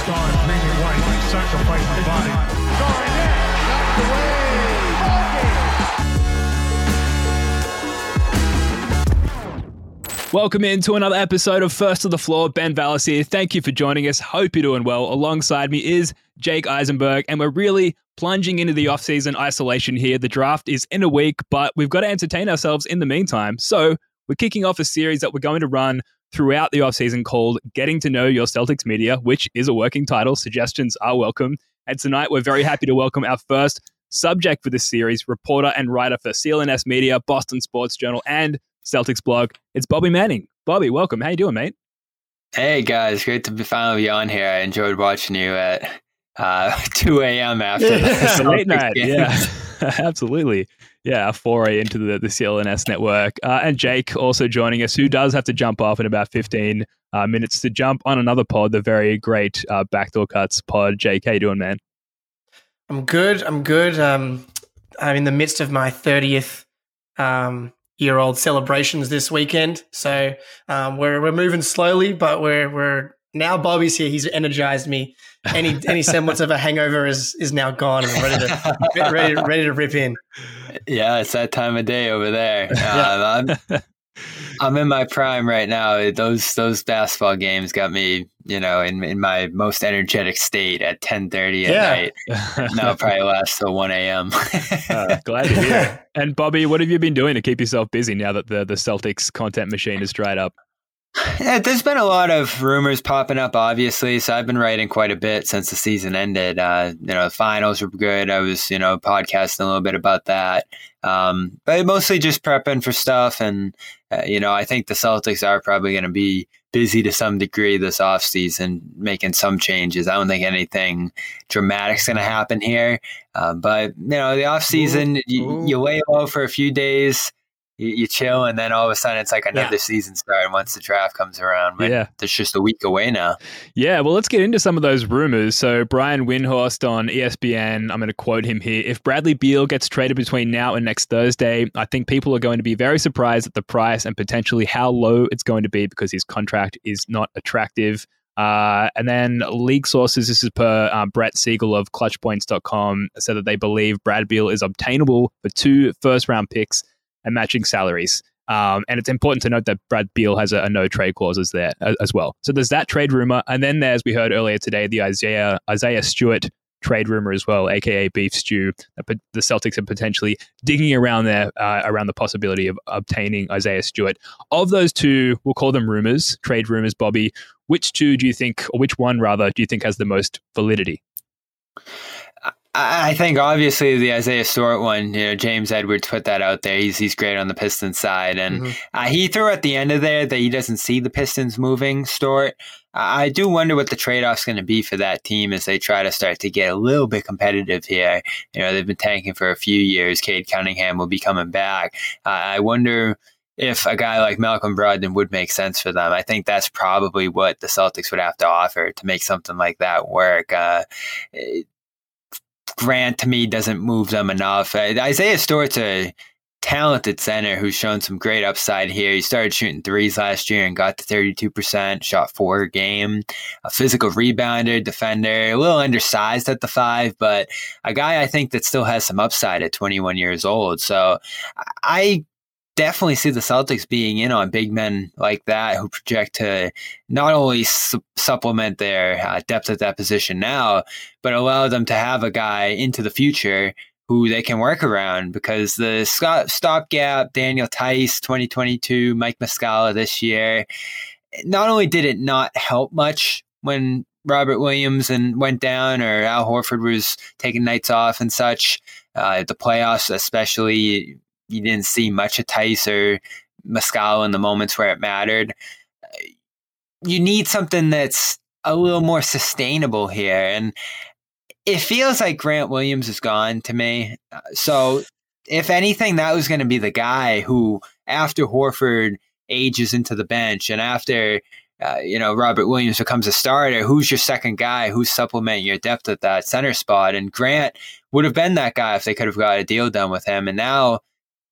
star Green and White sacrificed the body. Garnett knocked away. Welcome into another episode of First to the Floor. Ben Vallis here. Thank you for joining us. Hope you're doing well. Alongside me is Jake Eisenberg, and we're really plunging into the off-season isolation here. The draft is in a week, but we've got to entertain ourselves in the meantime. So we're kicking off a series that we're going to run throughout the offseason called Getting to Know Your Celtics Media, which is a working title. Suggestions are welcome. And tonight we're very happy to welcome our first subject for this series, reporter and writer for CLNS Media, Boston Sports Journal, and Celtics blog. It's Bobby Manning. Bobby, welcome. How you doing, mate? Hey guys, great to be finally on here. I enjoyed watching you at uh, 2 a.m. after the late night. Yeah, absolutely. Yeah, a foray into the, the CLNS network. Uh, and Jake also joining us, who does have to jump off in about 15 uh, minutes to jump on another pod, the very great uh, Backdoor Cuts pod. Jake, how you doing, man? I'm good. I'm good. Um, I'm in the midst of my 30th um, year old celebrations this weekend. So um, we're, we're moving slowly, but we're, we're now Bobby's here. He's energized me. Any any semblance of a hangover is is now gone. I'm ready to ready, ready to rip in. Yeah, it's that time of day over there. Um, I'm, I'm in my prime right now. Those those basketball games got me, you know, in, in my most energetic state at 10:30 at yeah. night. now probably last till 1 a.m. uh, glad to hear. And Bobby, what have you been doing to keep yourself busy now that the the Celtics content machine is dried up? Yeah, there's been a lot of rumors popping up, obviously. So I've been writing quite a bit since the season ended. Uh, you know, the finals were good. I was, you know, podcasting a little bit about that. Um, but mostly just prepping for stuff. And, uh, you know, I think the Celtics are probably going to be busy to some degree this offseason, making some changes. I don't think anything dramatic is going to happen here. Uh, but, you know, the offseason, you, you lay low for a few days you, you, chill, and then all of a sudden it's like another yeah. season starting once the draft comes around. But yeah, it's just a week away now. Yeah, well, let's get into some of those rumors. So Brian Windhorst on ESPN, I'm going to quote him here: "If Bradley Beal gets traded between now and next Thursday, I think people are going to be very surprised at the price and potentially how low it's going to be because his contract is not attractive." Uh, and then league sources, this is per um, Brett Siegel of ClutchPoints.com, said that they believe Brad Beal is obtainable for two first round picks and matching salaries. Um, and it's important to note that Brad Beal has a, a no trade clauses there as, as, well. So there's that trade rumor, and then there's we heard earlier today the Isaiah Isaiah Stewart trade rumor as well, aka Beef Stew. The Celtics are potentially digging around there uh, around the possibility of obtaining Isaiah Stewart. Of those two, we'll call them rumors, trade rumors. Bobby, which two do you think, or which one rather, do you think has the most validity? I think obviously the Isaiah Stewart one, you know, James Edwards put that out there. He's he's great on the Pistons side, and mm-hmm. uh, he threw at the end of there that he doesn't see the Pistons moving. Stewart, I do wonder what the trade off's going to be for that team as they try to start to get a little bit competitive here. You know, they've been tanking for a few years. Cade Cunningham will be coming back. Uh, I wonder if a guy like Malcolm Brogdon would make sense for them. I think that's probably what the Celtics would have to offer to make something like that work. Uh, Grant to me doesn't move them enough. Uh, Isaiah Stewart's a talented center who's shown some great upside here. He started shooting threes last year and got to 32%, shot four a game. A physical rebounder, defender, a little undersized at the five, but a guy I think that still has some upside at 21 years old. So I definitely see the Celtics being in on big men like that who project to not only su- supplement their uh, depth at that position now, but allow them to have a guy into the future who they can work around because the stopgap, Daniel Theis, 2022, Mike Muscala this year, not only did it not help much when Robert Williams and went down or Al Horford was taking nights off and such, uh, the playoffs especially you didn't see much of Theis or Muscala in the moments where it mattered. You need something that's a little more sustainable here. And it feels like Grant Williams is gone to me. So, if anything, that was going to be the guy who, after Horford ages into the bench and after, uh, you know, Robert Williams becomes a starter, who's your second guy? Who's supplementing your depth at that center spot? And Grant would have been that guy if they could have got a deal done with him. And now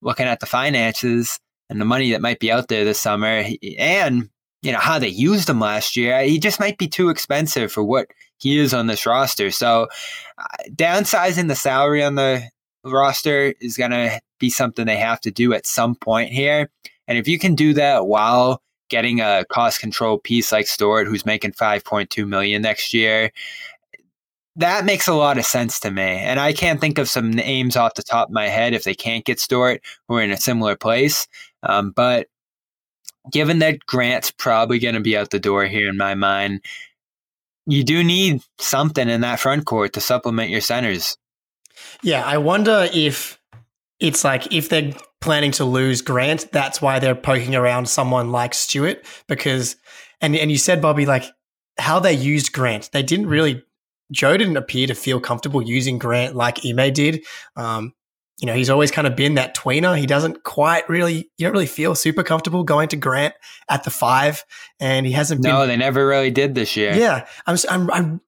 looking at the finances and the money that might be out there this summer, and you know how they used him last year. He just might be too expensive for what he is on this roster. So uh, downsizing the salary on the roster is going to be something they have to do at some point here. And if you can do that while getting a cost control piece like Stewart, who's making 5.2 million next year, that makes a lot of sense to me. And I can't think of some names off the top of my head if they can't get Stewart who are in a similar place. Um, but given that Grant's probably going to be out the door here in my mind, you do need something in that front court to supplement your centers. Yeah, I wonder if it's like if they're planning to lose Grant, that's why they're poking around someone like Stewart because and and you said Bobby like how they used Grant. They didn't really Joe didn't appear to feel comfortable using Grant like Ime did. Um, you know, he's always kind of been that tweener. He doesn't quite really, you don't really feel super comfortable going to Grant at the five, and he hasn't. No, been, they never really did this year. Yeah, I'm, I'm, I'm,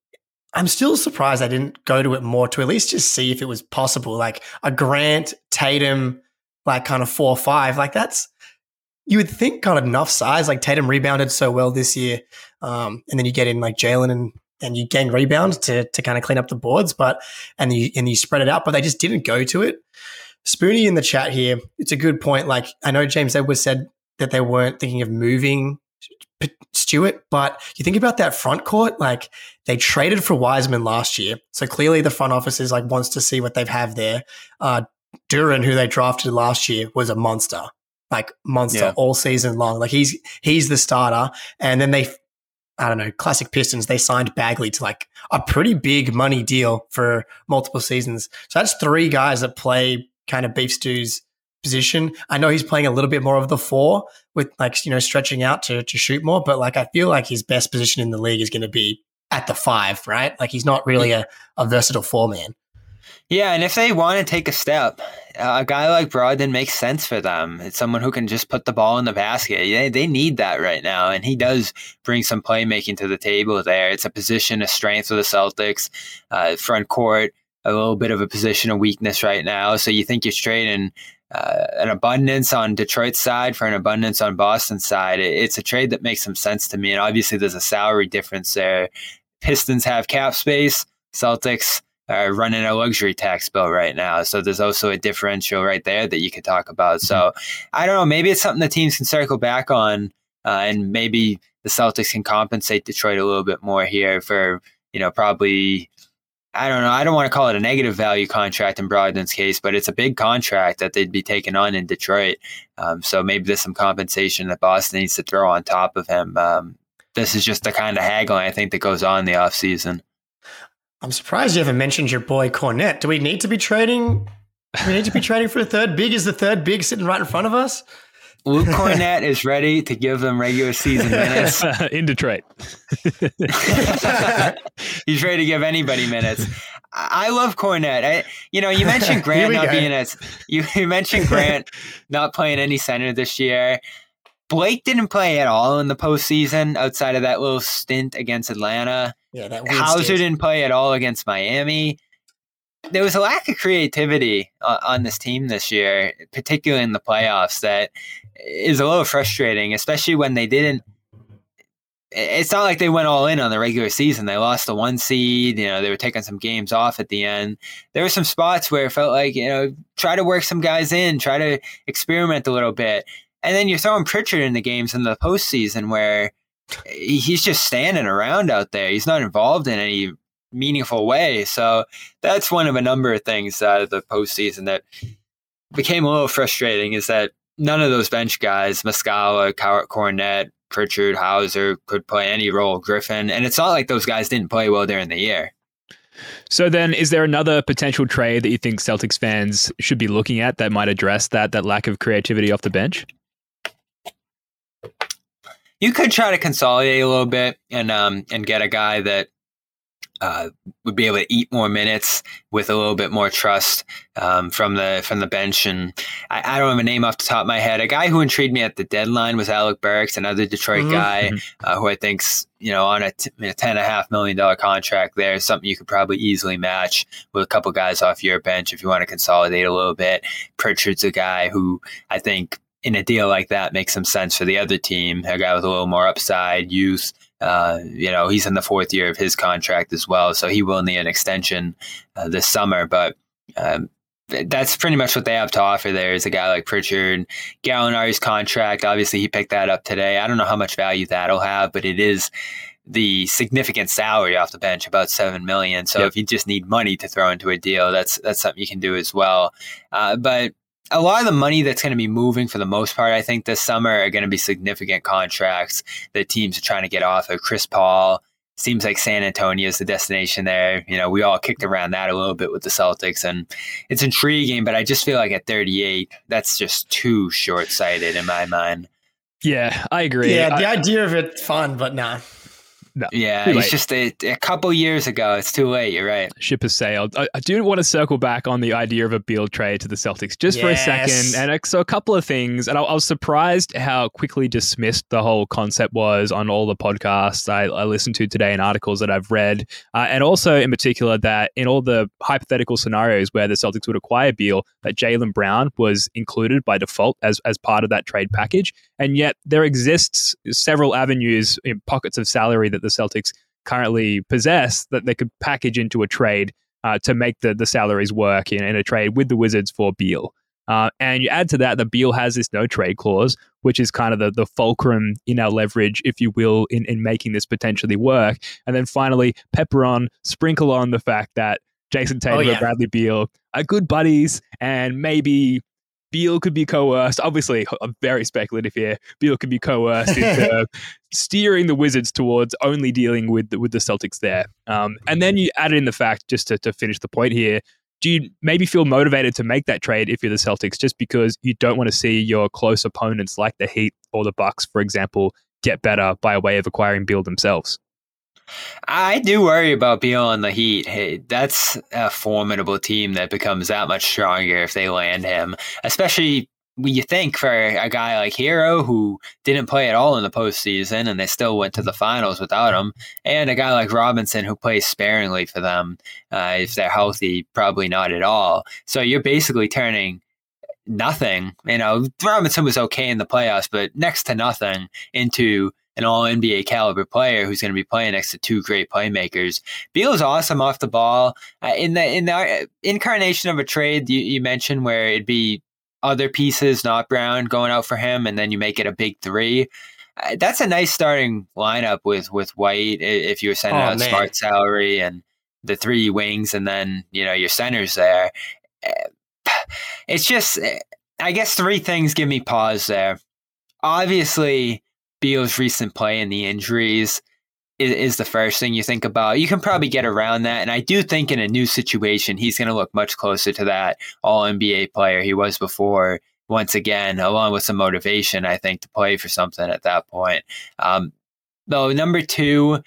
I'm still surprised I didn't go to it more to at least just see if it was possible. Like a Grant, Tatum, like kind of four five, like that's you would think kind of enough size. Like Tatum rebounded so well this year, um, and then you get in like Jaylen and and you gain rebound to to kind of clean up the boards, but and you and you spread it out, but they just didn't go to it. Spoonie in the chat here, it's a good point. Like I know James Edwards said that they weren't thinking of moving Stewart, but you think about that front court, like they traded for Wiseman last year, so clearly the front office is like wants to see what they have have there. Uh, Duren, who they drafted last year, was a monster, like monster yeah. all season long. Like he's he's the starter, and then they I don't know, classic Pistons, they signed Bagley to like a pretty big money deal for multiple seasons. So that's three guys that play kind of Beef Stew's position. I know he's playing a little bit more of the four with like, you know, stretching out to, to shoot more, but like I feel like his best position in the league is going to be at the five, right? Like he's not really a, a versatile four man. Yeah, and if they want to take a step, a guy like Brogdon makes sense for them. It's someone who can just put the ball in the basket. They, they need that right now, and he does bring some playmaking to the table there. It's a position of strength for the Celtics, uh, front court, a little bit of a position of weakness right now. So you think you're trading uh, an abundance on Detroit's side for an abundance on Boston's side. It's a trade that makes some sense to me, and obviously there's a salary difference there. Pistons have cap space. Celtics are running a luxury tax bill right now. So there's also a differential right there that you could talk about. Mm-hmm. So I don't know. Maybe it's something the teams can circle back on, uh, and maybe the Celtics can compensate Detroit a little bit more here for you know probably. I don't know. I don't want to call it a negative value contract in Brogdon's case, but it's a big contract that they'd be taking on in Detroit. Um, so maybe there's some compensation that Boston needs to throw on top of him. Um, this is just the kind of haggling I think that goes on in the offseason. I'm surprised you haven't mentioned your boy Kornet. Do we need to be trading? Do we need to be trading for a third big? Is the third big sitting right in front of us? Luke Kornet is ready to give them regular season minutes in Detroit. He's ready to give anybody minutes. I love Kornet. I, you know, you mentioned Grant not go. being as you, you mentioned Grant not playing any center this year. Blake didn't play at all in the postseason outside of that little stint against Atlanta. Yeah, that Hauser didn't play at all against Miami. There was a lack of creativity uh, on this team this year, particularly in the playoffs, that is a little frustrating, especially when they didn't. It's not like they went all in on the regular season. They lost the one seed. You know, they were taking some games off at the end. There were some spots where it felt like, you know, try to work some guys in, try to experiment a little bit and then you're throwing Pritchard in the games in the postseason where he's just standing around out there. He's not involved in any meaningful way. So that's one of a number of things out of the postseason that became a little frustrating is that none of those bench guys, Muscala, Kornet, Pritchard, Hauser, could play any role, Griffin. And it's not like those guys didn't play well during the year. So then, is there another potential trade that you think Celtics fans should be looking at that might address that that lack of creativity off the bench? You could try to consolidate a little bit and um and get a guy that uh, would be able to eat more minutes with a little bit more trust um, from the from the bench. And I, I, don't have a name off the top of my head. A guy who intrigued me at the deadline was Alec Burks, another Detroit mm-hmm. guy mm-hmm. uh, who I think's you know on a, t- a ten and a half million dollar contract. There, something you could probably easily match with a couple guys off your bench if you want to consolidate a little bit. Pritchard's a guy who I think in a deal like that makes some sense for the other team. A guy with a little more upside, youth. Uh, you know, he's in the fourth year of his contract as well, so he will need an extension uh, this summer. But um, that's pretty much what they have to offer. There is a guy like Pritchard, Gallinari's contract. Obviously, he picked that up today. I don't know how much value that'll have, but it is the significant salary off the bench, about seven million. So yep. if you just need money to throw into a deal, that's that's something you can do as well. Uh, but a lot of the money that's going to be moving for the most part, I think, this summer are going to be significant contracts that teams are trying to get off of. Chris Paul seems like San Antonio is the destination there. You know, we all kicked around that a little bit with the Celtics, and it's intriguing, but I just feel like at 38, that's just too short sighted in my mind. Yeah, I agree. Yeah, the I, idea of it fun, but nah. No, yeah, it's just a, a, couple years ago. It's too late. You're right. Ship has sailed. I, I, do want to circle back on the idea of a Beal trade to the Celtics just yes. for a second. And so a couple of things. And I, I, was surprised how quickly dismissed the whole concept was on all the podcasts I, I listened to today and articles that I've read. Uh, and also, in particular, that in all the hypothetical scenarios where the Celtics would acquire Beal, that Jaylen Brown was included by default as, as part of that trade package. And yet there exists several avenues in pockets of salary that the Celtics currently possess that they could package into a trade uh, to make the, the salaries work in, in a trade with the Wizards for Beal. Uh, and you add to that that Beal has this no trade clause, which is kind of the, the fulcrum in our leverage, if you will, in, in making this potentially work. And then finally, pepper on, sprinkle on the fact that Jayson Tatum oh, yeah. and Bradley Beal are good buddies and maybe Beal could be coerced. Obviously, I'm very speculative here. Beal could be coerced into steering the Wizards towards only dealing with the, with the Celtics there. Um, and then you add in the fact, just to, to finish the point here, do you maybe feel motivated to make that trade if you're the Celtics, just because you don't want to see your close opponents like the Heat or the Bucks, for example, get better by way of acquiring Beal themselves? I do worry about Beal on the Heat. Hey, that's a formidable team that becomes that much stronger if they land him, especially when you think for a guy like Herro who didn't play at all in the postseason and they still went to the finals without him, and a guy like Robinson who plays sparingly for them. Uh, if they're healthy, probably not at all. So you're basically turning nothing. You know, Robinson was okay in the playoffs, but next to nothing into an all NBA caliber player who's going to be playing next to two great playmakers. Beal is awesome off the ball. Uh, in the in the uh, incarnation of a trade you, you mentioned where it'd be other pieces, not Brown, going out for him, and then you make it a big three. Uh, that's a nice starting lineup with with White if you were sending oh, out man. smart salary and the three wings, and then you know your centers there. Uh, it's just, I guess, three things give me pause there. Obviously, Beal's recent play and the injuries is, is, the first thing you think about. You can probably get around that. And I do think in a new situation, he's going to look much closer to that all NBA player he was before. Once again, along with some motivation, I think, to play for something at that point. Um, though, number two,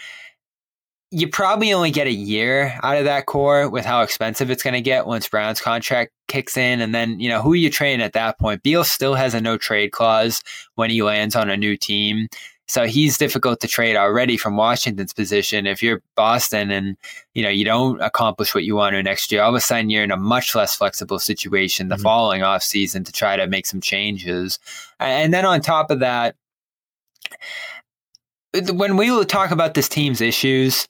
you probably only get a year out of that core with how expensive it's going to get once Brown's contract kicks in. And then, you know, who you train at that point? Beal still has a no trade clause when he lands on a new team. So he's difficult to trade already from Washington's position. If you're Boston and you know you don't accomplish what you want to next year, all of a sudden you're in a much less flexible situation the mm-hmm. following off season to try to make some changes. And then on top of that, when we talk about this team's issues,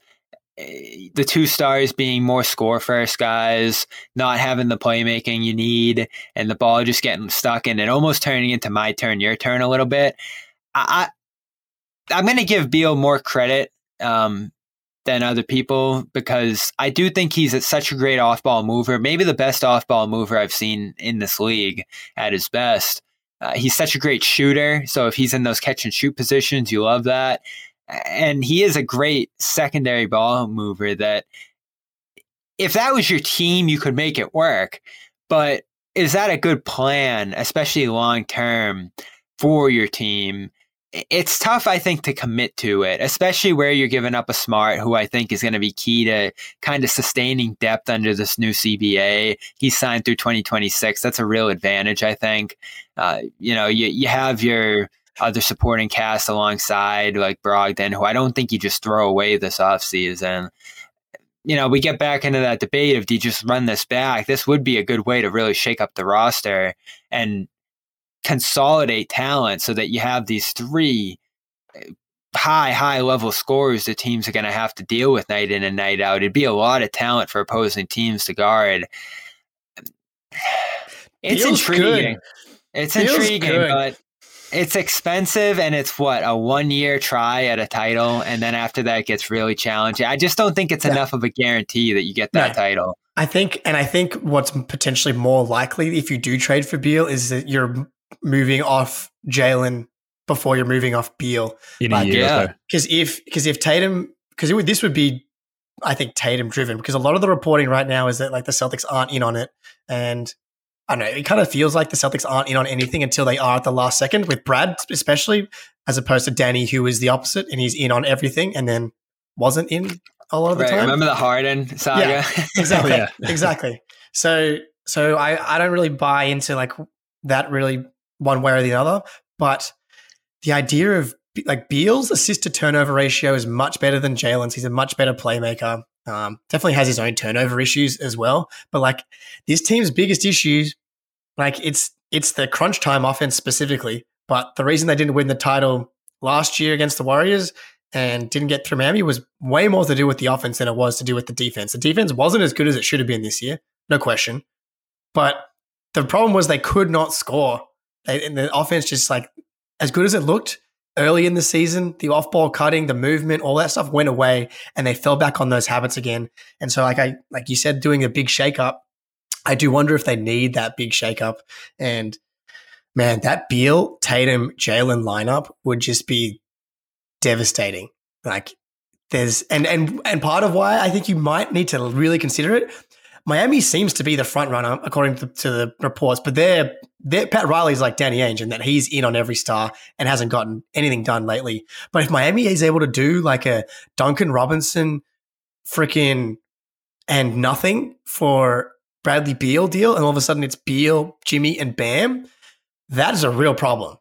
the two stars being more score first guys, not having the playmaking you need, and the ball just getting stuck and it almost turning into my turn, your turn a little bit. I, I am going to give Beal more credit um, than other people because I do think he's such a great off ball mover, maybe the best off ball mover I've seen in this league at his best. Uh, he's such a great shooter. So if he's in those catch and shoot positions, you love that and he is a great secondary ball mover that if that was your team, you could make it work. But is that a good plan, especially long term for your team? It's tough, I think, to commit to it, especially where you're giving up a smart who I think is going to be key to kind of sustaining depth under this new CBA. He's signed through 2026. That's a real advantage, I think. Uh, you know, you, you have your other supporting cast alongside like Brogdon, who I don't think you just throw away this offseason. You know, we get back into that debate of do you just run this back? This would be a good way to really shake up the roster and consolidate talent so that you have these three eh, high, high level scores the teams are going to have to deal with night in and night out. It'd be a lot of talent for opposing teams to guard. It's Feels intriguing. good. It's Feels intriguing, good. but it's expensive and it's what a one year try at a title and then after that it gets really challenging i just don't think it's Yeah. enough of a guarantee that you get that No. title I think, and I think what's potentially more likely if you do trade for Beal is that you're moving off Jaylen before you're moving off Beal. in a Like, year yeah. Because if because if Tatum because this would be I think Tatum driven because a lot of the reporting right now is that like the Celtics aren't in on it and I don't know it kind of feels like the Celtics aren't in on anything until they are at the last second with Brad especially as opposed to Danny who is the opposite and he's in on everything and then wasn't in a lot of the right time. remember the harden saga Yeah, exactly Yeah. exactly so so i i don't really buy into like that really one way or the other but the idea of like beal's assist to turnover ratio is much better than jaylen's he's a much better playmaker um, definitely has his own turnover issues as well but like this team's biggest issues like it's it's the crunch time offense specifically but the reason they didn't win the title last year against the warriors and didn't get through Miami was way more to do with the offense than it was to do with the defense. The defense wasn't as good as it should have been this year, no question. But the problem was they could not score. They, and the offense just like as good as it looked early in the season, the off-ball cutting, the movement, all that stuff went away, and they fell back on those habits again. And so, like I like you said, doing a big shakeup, I do wonder if they need that big shakeup. And man, that Beal, Tatum, Jaylen lineup would just be devastating. Like there's and and and part of why I think you might need to really consider it. Miami seems to be the front runner according to, to the reports, but they're, they're Pat Riley's like Danny Ainge in that he's in on every star and hasn't gotten anything done lately. But if Miami is able to do like a Duncan Robinson freaking and nothing for Bradley Beal deal, and all of a sudden it's Beal, Jimmy, and Bam, that is a real problem.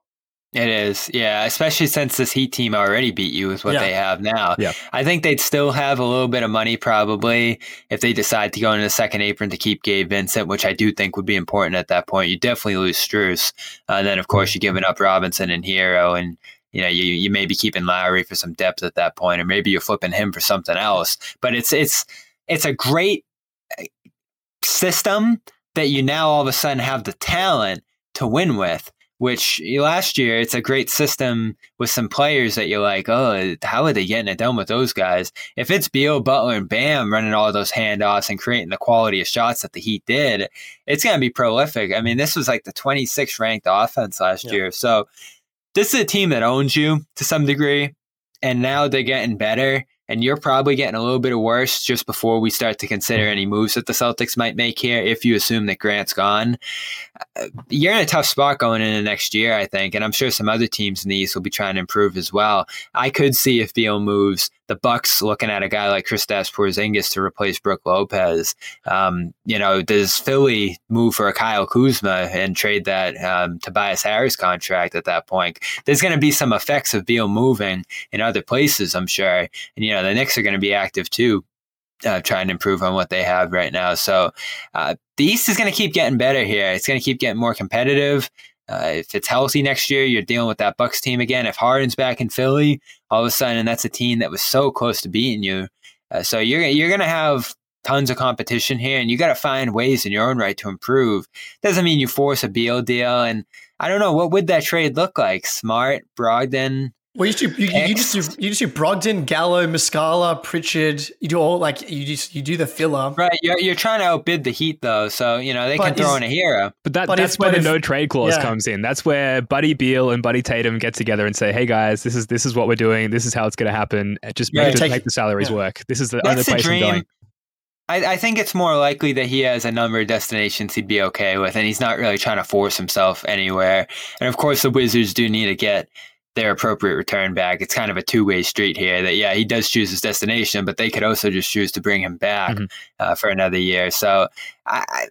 It is, yeah. Especially since this Heat team already beat you with what Yeah. they have now. Yeah. I think they'd still have a little bit of money probably if they decide to go into the second apron to keep Gabe Vincent, which I do think would be important at that point. You definitely lose Strus, uh, and then of course you're giving up Robinson and Herro, and you know you you may be keeping Lowry for some depth at that point, or maybe you're flipping him for something else. But it's it's it's a great uh, system that you now all of a sudden have the talent to win with which eh, last year it's a great system with some players that you're like, oh, how are they getting it done with those guys? If it's Beal, Butler, and Bam running all those handoffs and creating the quality of shots that the Heat did, it's going to be prolific. I mean, this was like the 26th ranked offense last Yeah. year. So this is a team that owns you to some degree, and now they're getting better. And you're probably getting a little bit of worse just before we start to consider any moves that the Celtics might make here if you assume that Grant's gone uh, you're in a tough spot going into next year, I think, and I'm sure some other teams in the East will be trying to improve as well. I could see if Beal moves, the Bucks looking at a guy like Kristaps Porzingis to replace Brook Lopez. Um, you know, does Philly move for a Kyle Kuzma and trade that um, Tobias Harris contract at that point? There's going to be some effects of Beal moving in other places, I'm sure, and you know the Knicks are going to be active too. Uh, trying to improve on what they have right now. So uh, the East is going to keep getting better here. It's going to keep getting more competitive. Uh, if it's healthy next year, you're dealing with that Bucks team again. If Harden's back in Philly, all of a sudden that's a team that was so close to beating you. Uh, so you're you're to have tons of competition here, and you got to find ways in your own right to improve. Doesn't mean you force a Beal deal, and I don't know what would that trade look like. Smart, Brogdon. Well, you, just do, you, you just do you just do Brogdon, Gallo, Muscala, Pritchard. You do all like you just you do the filler. Right, you're, you're trying to outbid the Heat though, so you know they But can throw is- in a Herro. But that, But that's where the if- no trade clause yeah. comes in. That's where Buddy Beal and Buddy Tatum get together and say, "Hey guys, this is this is what we're doing. This is how it's going to happen. Just make, Yeah, just take- make the salaries yeah. work. This is the That's only the place I'm going." I, I think it's more likely that he has a number of destinations he'd be okay with, and he's not really trying to force himself anywhere. And of course, the Wizards do need to get their appropriate return back. It's kind of a two way street here. That yeah, he does choose his destination, but they could also just choose to bring him back Mhm. uh, for another year. So I I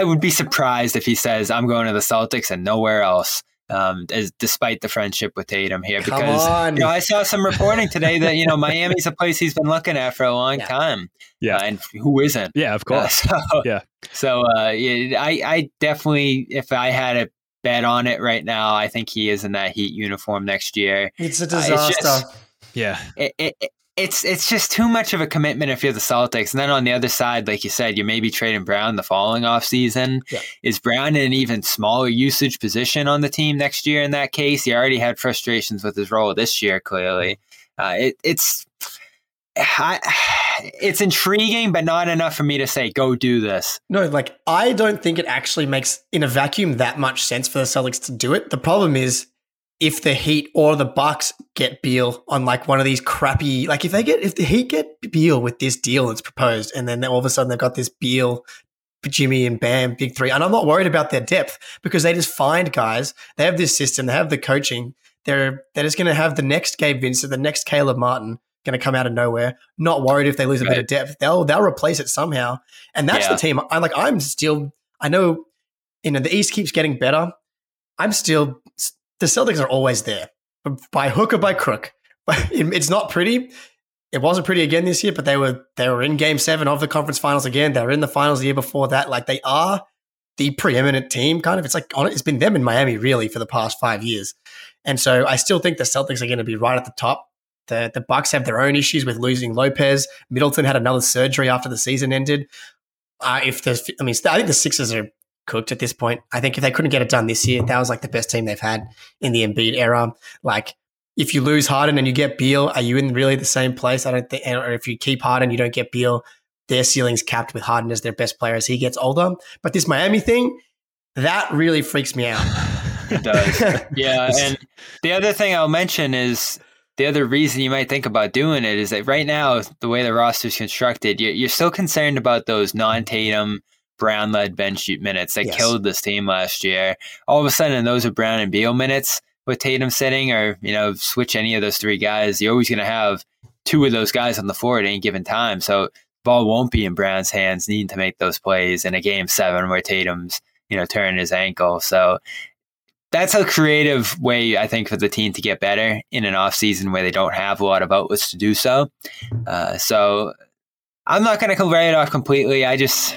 I would be surprised if he says I'm going to the Celtics and nowhere else. Um, as, despite the friendship with Tatum here, Come because on. you know I saw some reporting today that you know Miami's a place he's been looking at for a long Yeah. time. Yeah. Uh, and who isn't? Yeah, of Uh, course. so Yeah. So uh, yeah, I I definitely if I had to bet on it right now. I think he is in that Heat uniform next year. It's a disaster. Uh, it's just, yeah. It, it, it's it's just too much of a commitment if you're the Celtics. And then on the other side, like you said, you may be trading Brown the following off season. Yeah. Is Brown in an even smaller usage position on the team next year? In that case, he already had frustrations with his role this year. Clearly, uh, it, it's I, it's intriguing, but not enough for me to say go do this. No, like I don't think it actually makes in a vacuum that much sense for the Celtics to do it. The problem is if the Heat or the Bucks get Beal on like one of these crappy, like if they get if the Heat get Beal with this deal that's proposed, and then all of a sudden they've got this Beal, Jimmy and Bam big three, and I'm not worried about their depth because they just find guys. They have this system, they have the coaching. They're they're just going to have the next Gabe Vincent, the next Caleb Martin going to come out of nowhere. Not worried if they lose a right. bit of depth. They'll they'll replace it somehow, and that's yeah. the team. I'm like I'm still. I know, you know, the East keeps getting better. I'm still the Celtics are always there by hook or by crook. it's not pretty. It wasn't pretty again this year, but they were they were in Game Seven of the conference finals again. They were in the finals the year before that. Like they are the preeminent team, kind of. It's like it's been them in Miami really for the past five years, and so I still think the Celtics are going to be right at the top. The the Bucks have their own issues with losing Lopez. Middleton had another surgery after the season ended. Uh, if the, I mean, I think the Sixers are cooked at this point. I think if they couldn't get it done this year, that was like the best team they've had in the Embiid era. Like if you lose Harden and you get Beal, are you in really the same place? I don't think. Or if you keep Harden, you don't get Beal. Their ceiling's capped with Harden as their best player as he gets older. But this Miami thing, that really freaks me out. It does. yeah, and the other thing I'll mention is the other reason you might think about doing it is that right now, the way the roster is constructed, you're, you're still concerned about those non-Tatum Brown led bench minutes that yes. killed this team last year. All of a sudden, those are Brown and Beal minutes with Tatum sitting, or you know, switch any of those three guys. You're always going to have two of those guys on the floor at any given time. So ball won't be in Brown's hands, needing to make those plays in a game seven where Tatum's you know turning his ankle. So that's a creative way I think for the team to get better in an off season where they don't have a lot of outlets to do so. Uh, so I'm not going to write it off completely. I just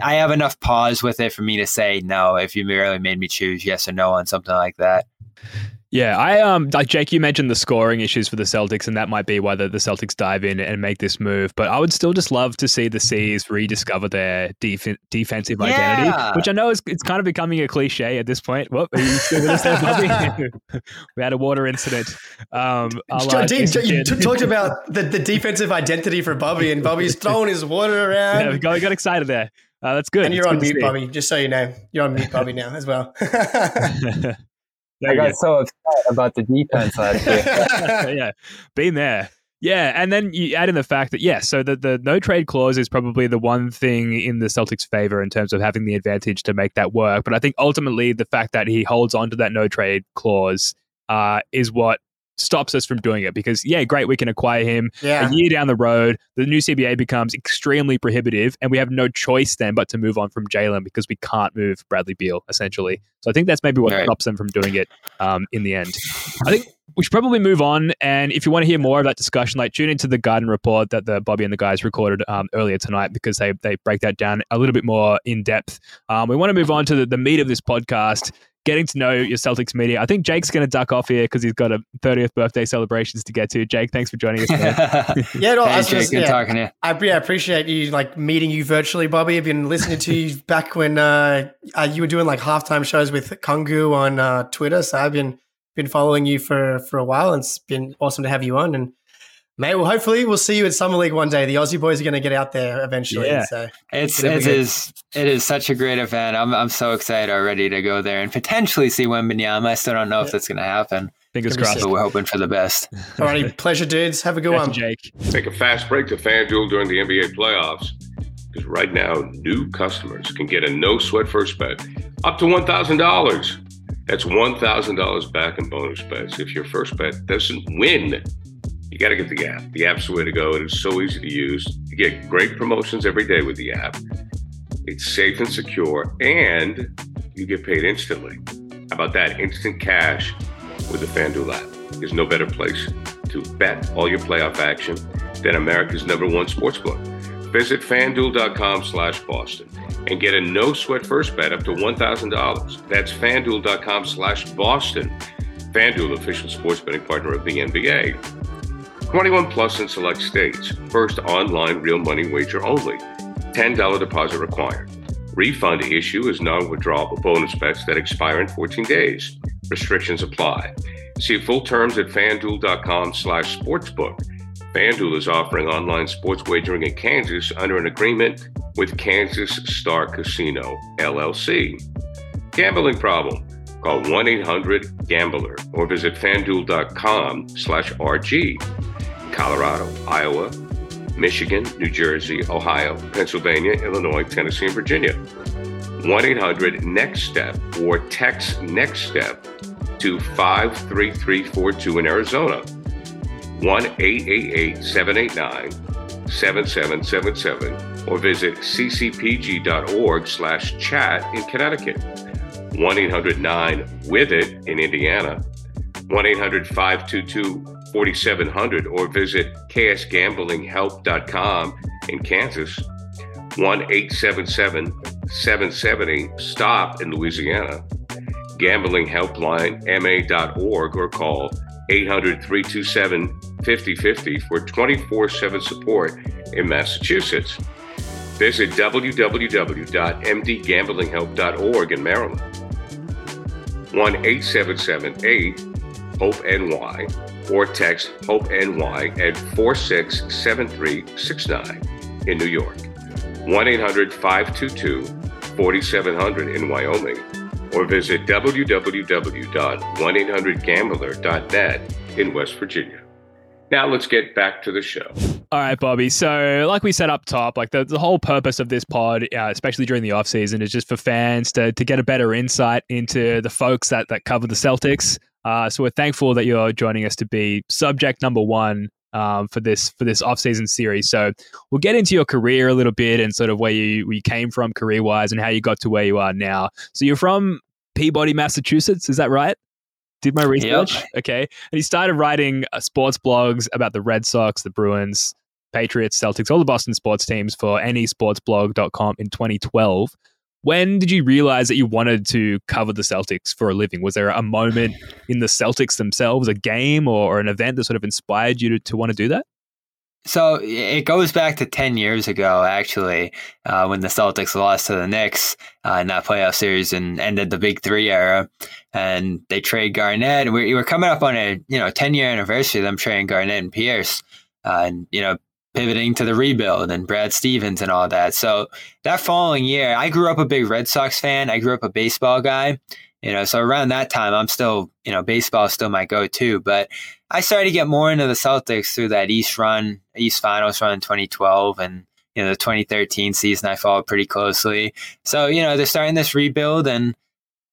I have enough pause with it for me to say no if you really made me choose yes or no on something like that. Yeah, I um like Jake, you mentioned the scoring issues for the Celtics, and that might be why the, the Celtics dive in and make this move. But I would still just love to see the C's rediscover their def- defensive yeah. identity, which I know is it's kind of becoming a cliche at this point. What are you still with us there, Bobby? we had a water incident. Um, John, Dean, you t- talked about the, the defensive identity for Bobby, and Bobby's throwing his water around. Yeah, we got, we got excited there. Uh, that's good. And you're it's on mute, Bobby. Just so you know, you're on mute, Bobby, now as well. I got so upset about the defense last year. yeah, been there. Yeah, and then you add in the fact that yeah, so the, the no trade clause is probably the one thing in the Celtics' favor in terms of having the advantage to make that work. But I think ultimately the fact that he holds on to that no trade clause uh, is what stops us from doing it because yeah great we can acquire him yeah. a year down the road the new cba becomes extremely prohibitive and we have no choice then but to move on from jaylen because we can't move bradley beal essentially so i think that's maybe what right. stops them from doing it um, in the end i think we should probably move on and if you want to hear more of that discussion like tune into the garden report that the bobby and the guys recorded um, earlier tonight because they, they break that down a little bit more in depth um, we want to move on to the, the meat of this podcast getting to know your Celtics media. I think Jake's going to duck off here because he's got a 30th birthday celebrations to get to. Jake, thanks for joining us. yeah, no, hey, I Jake, just, good yeah, talking to you. I, yeah, appreciate you like meeting you virtually, Bobby. I've been listening to you back when uh, uh, you were doing like halftime shows with Kungu on uh, Twitter. So I've been been following you for for a while, and it's been awesome to have you on. And Mate, well, hopefully we'll see you at Summer League one day. The Aussie boys are going to get out there eventually. Yeah. So it's it is it is such a great event. I'm I'm so excited already to go there and potentially see Wembanyama. I still don't know yeah. if that's going to happen. Fingers crossed. But we're hoping for the best. Alrighty, pleasure, dudes. Have a good one, Jake. Take a fast break to FanDuel during the NBA playoffs because right now new customers can get a no sweat first bet up to one thousand dollars. That's one thousand dollars back in bonus bets if your first bet doesn't win you got to get the app. The app's the way to go. It is so easy to use. You get great promotions every day with the app. It's safe and secure, and you get paid instantly. How about that? Instant cash with the FanDuel app. There's no better place to bet all your playoff action than America's number one sportsbook. Visit fanduel.com slash Boston. and get a no sweat first bet up to $1,000. That's fanduel.com slash Boston. FanDuel, official sports betting partner of the NBA. 21 plus in select states. First online real money wager only. $10 deposit required. Refund issue is non-withdrawable bonus bets that expire in 14 days. Restrictions apply. See full terms at fanduel.com slash sportsbook. FanDuel is offering online sports wagering in Kansas under an agreement with Kansas Star Casino, LLC. Gambling problem? Call 1-800-GAMBLER or visit fanduel.com slash RG. Colorado, Iowa, Michigan, New Jersey, Ohio, Pennsylvania, Illinois, Tennessee, and Virginia. 1 800 NEXT STEP or text NEXT STEP to 53342 in Arizona. 1 888 789 7777 or visit ccpg.org slash chat in Connecticut. 1 800 9 with it in Indiana. 1 800 522 4700 or visit ksgamblinghelp.com in Kansas. 1 877 770 STOP in Louisiana. Gambling or call 800 327 5050 for 24 7 support in Massachusetts. Visit www.mdgamblinghelp.org in Maryland. 1 877 8 HOPE NY or text HOPE NY at 467369 in New York. 1 800 522 4700 in Wyoming or visit www.1800gambler.net in West Virginia. Now let's get back to the show. All right, Bobby. So, like we said up top, like the, the whole purpose of this pod, uh, especially during the off season, is just for fans to, to get a better insight into the folks that, that cover the Celtics. Uh, so we're thankful that you're joining us to be subject number one um, for this for this off-season series. So we'll get into your career a little bit and sort of where you where you came from career-wise and how you got to where you are now. So you're from Peabody, Massachusetts, is that right? Did my research? Yep. Okay. And you started writing uh, sports blogs about the Red Sox, the Bruins, Patriots, Celtics, all the Boston sports teams for anysportsblog.com in 2012. When did you realize that you wanted to cover the Celtics for a living? Was there a moment in the Celtics themselves, a game or, or an event that sort of inspired you to, to want to do that? So it goes back to 10 years ago, actually, uh, when the Celtics lost to the Knicks uh, in that playoff series and ended the Big Three era. And they trade Garnett. We were coming up on a you know 10 year anniversary of them trading Garnett and Pierce. Uh, and, you know, pivoting to the rebuild and Brad Stevens and all that. So that following year, I grew up a big Red Sox fan. I grew up a baseball guy. You know, so around that time, I'm still, you know, baseball is still my go-to. But I started to get more into the Celtics through that East run, East Finals run in 2012, and you know the 2013 season. I followed pretty closely. So you know they're starting this rebuild, and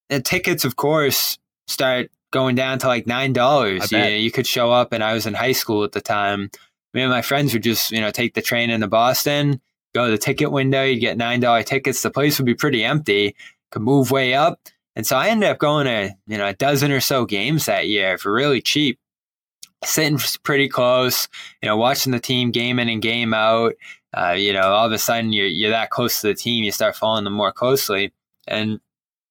the tickets, of course, start going down to like nine dollars. You, bet. you could show up, and I was in high school at the time. Me and my friends would just you know take the train into Boston, go to the ticket window. You'd get nine dollar tickets. The place would be pretty empty. Could move way up. And so I ended up going to, you know, a dozen or so games that year for really cheap, sitting pretty close, you know, watching the team game in and game out. Uh, you know, all of a sudden you're, you're that close to the team, you start following them more closely. And,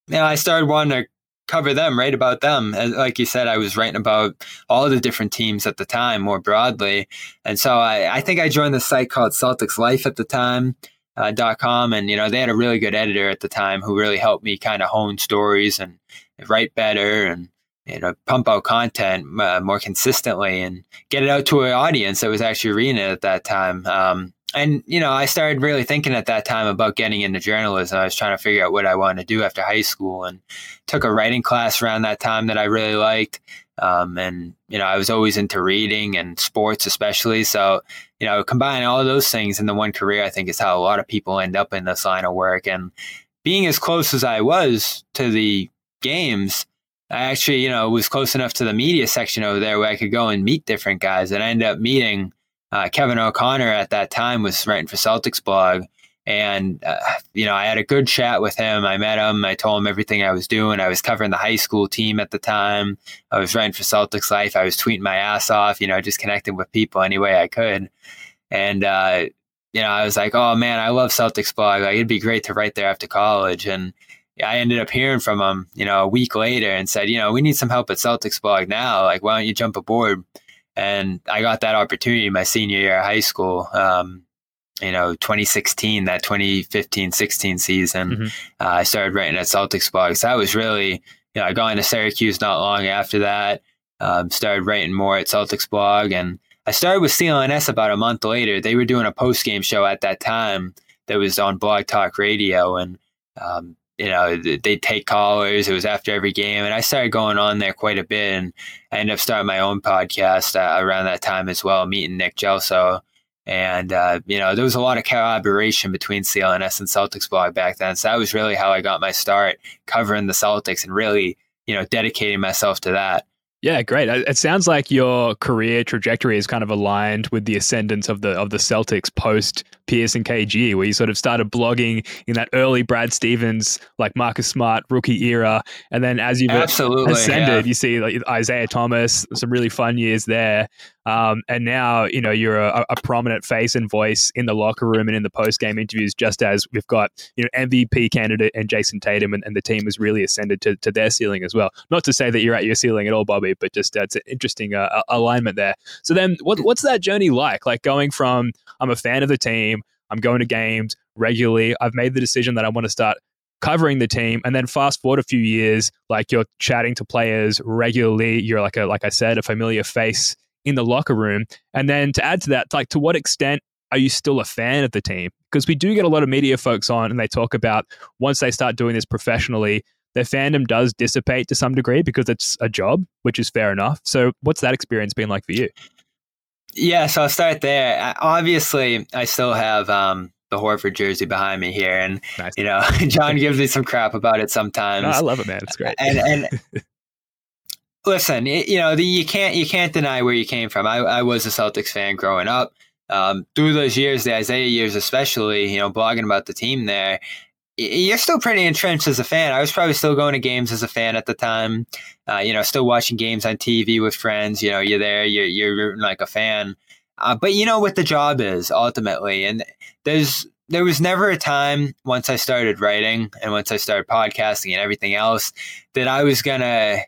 you know, I started wanting to cover them, write about them. As, like you said, I was writing about all the different teams at the time more broadly. And so I, I think I joined the site called Celtics Life at the time uh, dot com and you know they had a really good editor at the time who really helped me kind of hone stories and write better and you know pump out content uh, more consistently and get it out to an audience that was actually reading it at that time um, and you know i started really thinking at that time about getting into journalism i was trying to figure out what i wanted to do after high school and took a writing class around that time that i really liked um, and you know i was always into reading and sports especially so you know, combining all those things into one career, I think is how a lot of people end up in this line of work. And being as close as I was to the games, I actually, you know, was close enough to the media section over there where I could go and meet different guys. And I ended up meeting uh, Kevin O'Connor at that time was writing for Celtics blog. And, uh, you know, I had a good chat with him. I met him. I told him everything I was doing. I was covering the high school team at the time. I was writing for Celtics Life. I was tweeting my ass off, you know, just connecting with people any way I could. And, uh, you know, I was like, oh man, I love Celtics blog. Like, it'd be great to write there after college. And I ended up hearing from him, you know, a week later and said, you know, we need some help at Celtics blog now. Like, why don't you jump aboard? And I got that opportunity my senior year of high school. Um, you know, 2016, that 2015 16 season, mm-hmm. uh, I started writing at Celtics blog. So that was really, you know, I got into Syracuse not long after that, um, started writing more at Celtics blog. And I started with CLNS about a month later. They were doing a post game show at that time that was on Blog Talk Radio. And, um, you know, they'd take callers. It was after every game. And I started going on there quite a bit. And I ended up starting my own podcast uh, around that time as well, meeting Nick Gelso. And, uh, you know, there was a lot of collaboration between CLNS and Celtics blog back then. So that was really how I got my start covering the Celtics and really, you know, dedicating myself to that. Yeah, great. It sounds like your career trajectory is kind of aligned with the ascendance of the of the Celtics post Pierce and KG, where you sort of started blogging in that early Brad Stevens, like Marcus Smart rookie era, and then as you've Absolutely, ascended, yeah. you see like Isaiah Thomas, some really fun years there, um, and now you know you're a, a, prominent face and voice in the locker room and in the post game interviews, just as we've got you know MVP candidate and Jayson Tatum, and, and the team has really ascended to, to their ceiling as well. Not to say that you're at your ceiling at all, Bobby, but just uh, it's an interesting uh, alignment there. So then, what, what's that journey like? Like going from I'm a fan of the team I'm going to games regularly. I've made the decision that I want to start covering the team. And then fast forward a few years like you're chatting to players regularly. You're like a like i said a familiar face in the locker room. And then to add to that like to what extent are you still a fan of the team? Because we do get a lot of media folks on and they talk about once they start doing this professionally their fandom does dissipate to some degree because it's a job which is fair enough. So what's that experience been like for you yeah, so I'll start there. Obviously, I still have um, the Horford jersey behind me here, and nice. you know, John gives me some crap about it sometimes. No, I love it, man. It's great. And, and listen, you know, the, you can't you can't deny where you came from. I, I was a Celtics fan growing up. Um, through those years, the Isaiah years especially, you know, blogging about the team there, you're still pretty entrenched as a fan. I was probably still going to games as a fan at the time. Uh, you know, still watching games on TV with friends. You know, you're there, you're, you're rooting like a fan. Uh, but you know what the job is ultimately, and there's there was never a time once I started writing and once I started podcasting and everything else that I was gonna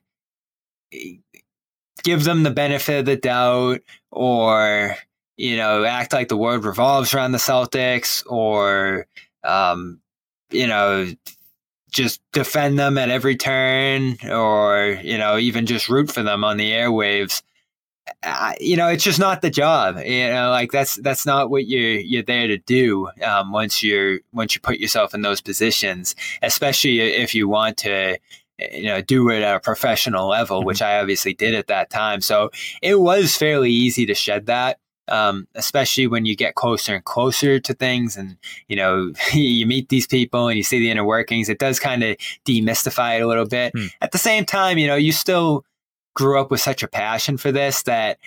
give them the benefit of the doubt or you know act like the world revolves around the Celtics or um, you know, just defend them at every turn or, you know, even just root for them on the airwaves. I, you know, it's just not the job. You know, like that's that's not what you're you're there to do. Um, once you're once you put yourself in those positions, especially if you want to, you know, do it at a professional level, mm-hmm. which I obviously did at that time. So it was fairly easy to shed that um, especially when you get closer and closer to things and you know you meet these people and you see the inner workings it does kind of demystify it a little bit hmm. at the same time you know you still grew up with such a passion for this that